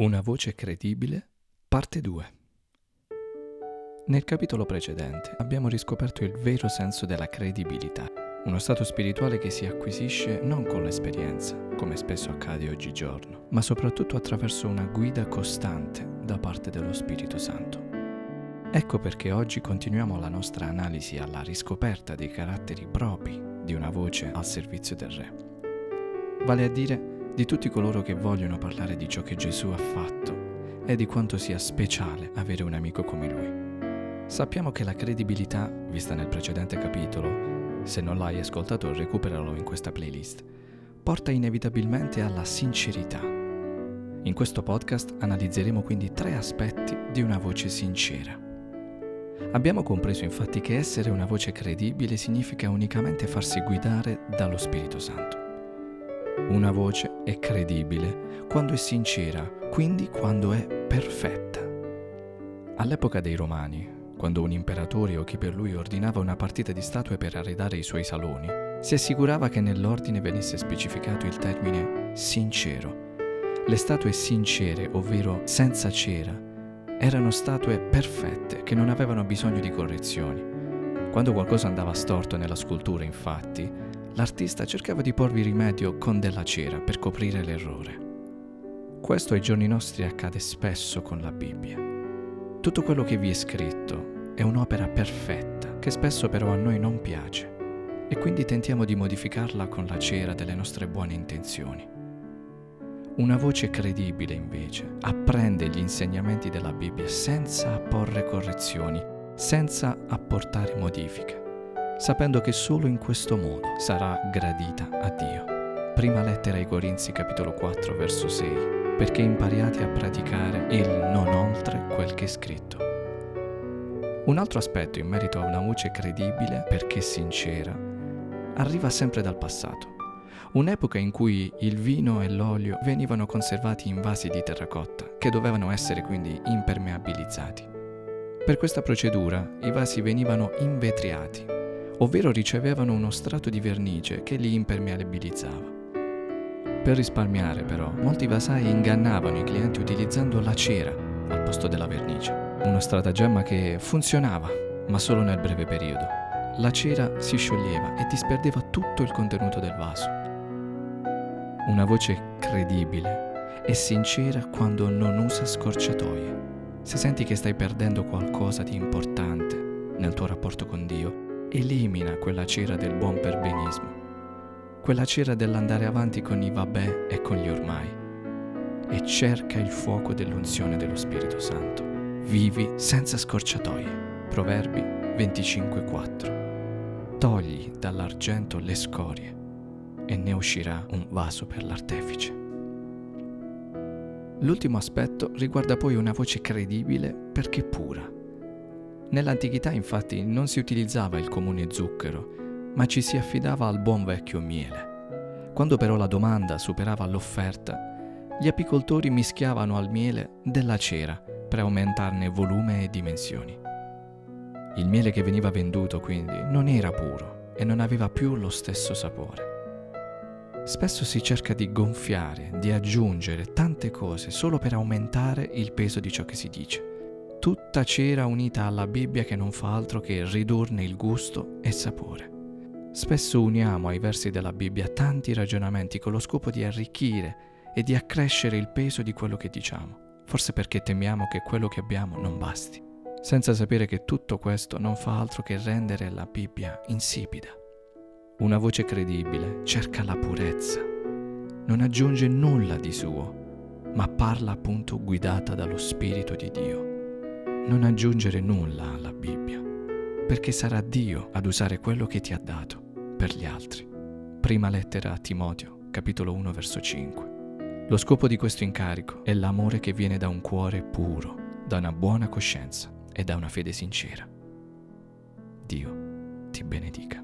Una voce credibile, parte 2. Nel capitolo precedente abbiamo riscoperto il vero senso della credibilità, uno stato spirituale che si acquisisce non con l'esperienza, come spesso accade oggigiorno, ma soprattutto attraverso una guida costante da parte dello Spirito Santo. Ecco perché oggi continuiamo la nostra analisi alla riscoperta dei caratteri propri di una voce al servizio del Re. Vale a dire di tutti coloro che vogliono parlare di ciò che Gesù ha fatto e di quanto sia speciale avere un amico come lui. Sappiamo che la credibilità, vista nel precedente capitolo, se non l'hai ascoltato recuperalo in questa playlist, porta inevitabilmente alla sincerità. In questo podcast analizzeremo quindi tre aspetti di una voce sincera. Abbiamo compreso infatti che essere una voce credibile significa unicamente farsi guidare dallo Spirito Santo. Una voce è credibile quando è sincera, quindi quando è perfetta. All'epoca dei Romani, quando un imperatore o chi per lui ordinava una partita di statue per arredare i suoi saloni, si assicurava che nell'ordine venisse specificato il termine sincero. Le statue sincere, ovvero senza cera, erano statue perfette che non avevano bisogno di correzioni. Quando qualcosa andava storto nella scultura, infatti, l'artista cercava di porvi rimedio con della cera per coprire l'errore. Questo ai giorni nostri accade spesso con la Bibbia. Tutto quello che vi è scritto è un'opera perfetta che spesso però a noi non piace e quindi tentiamo di modificarla con la cera delle nostre buone intenzioni. Una voce credibile invece apprende gli insegnamenti della Bibbia senza apporre correzioni, senza apportare modifiche sapendo che solo in questo modo sarà gradita a Dio. Prima lettera ai Corinzi capitolo 4 verso 6, perché impariate a praticare il non oltre quel che è scritto. Un altro aspetto in merito a una voce credibile, perché sincera, arriva sempre dal passato. Un'epoca in cui il vino e l'olio venivano conservati in vasi di terracotta, che dovevano essere quindi impermeabilizzati. Per questa procedura i vasi venivano invetriati ovvero ricevevano uno strato di vernice che li impermeabilizzava. Per risparmiare però, molti vasai ingannavano i clienti utilizzando la cera al posto della vernice, uno stratagemma che funzionava, ma solo nel breve periodo. La cera si scioglieva e disperdeva tutto il contenuto del vaso. Una voce credibile e sincera quando non usa scorciatoie. Se senti che stai perdendo qualcosa di importante nel tuo rapporto con Dio, elimina quella cera del buon perbenismo, quella cera dell'andare avanti con i vabbè e con gli ormai, e cerca il fuoco dell'unzione dello Spirito Santo. Vivi senza scorciatoie. Proverbi 25:4. Togli dall'argento le scorie e ne uscirà un vaso per l'artefice. L'ultimo aspetto riguarda poi una voce credibile perché pura Nell'antichità infatti non si utilizzava il comune zucchero, ma ci si affidava al buon vecchio miele. Quando però la domanda superava l'offerta, gli apicoltori mischiavano al miele della cera per aumentarne volume e dimensioni. Il miele che veniva venduto quindi non era puro e non aveva più lo stesso sapore. Spesso si cerca di gonfiare, di aggiungere tante cose solo per aumentare il peso di ciò che si dice tutta cera unita alla Bibbia che non fa altro che ridurne il gusto e sapore. Spesso uniamo ai versi della Bibbia tanti ragionamenti con lo scopo di arricchire e di accrescere il peso di quello che diciamo, forse perché temiamo che quello che abbiamo non basti, senza sapere che tutto questo non fa altro che rendere la Bibbia insipida. Una voce credibile cerca la purezza, non aggiunge nulla di suo, ma parla appunto guidata dallo Spirito di Dio non aggiungere nulla alla Bibbia, perché sarà Dio ad usare quello che ti ha dato per gli altri. Prima lettera a Timoteo, capitolo 1, verso 5. Lo scopo di questo incarico è l'amore che viene da un cuore puro, da una buona coscienza e da una fede sincera. Dio ti benedica.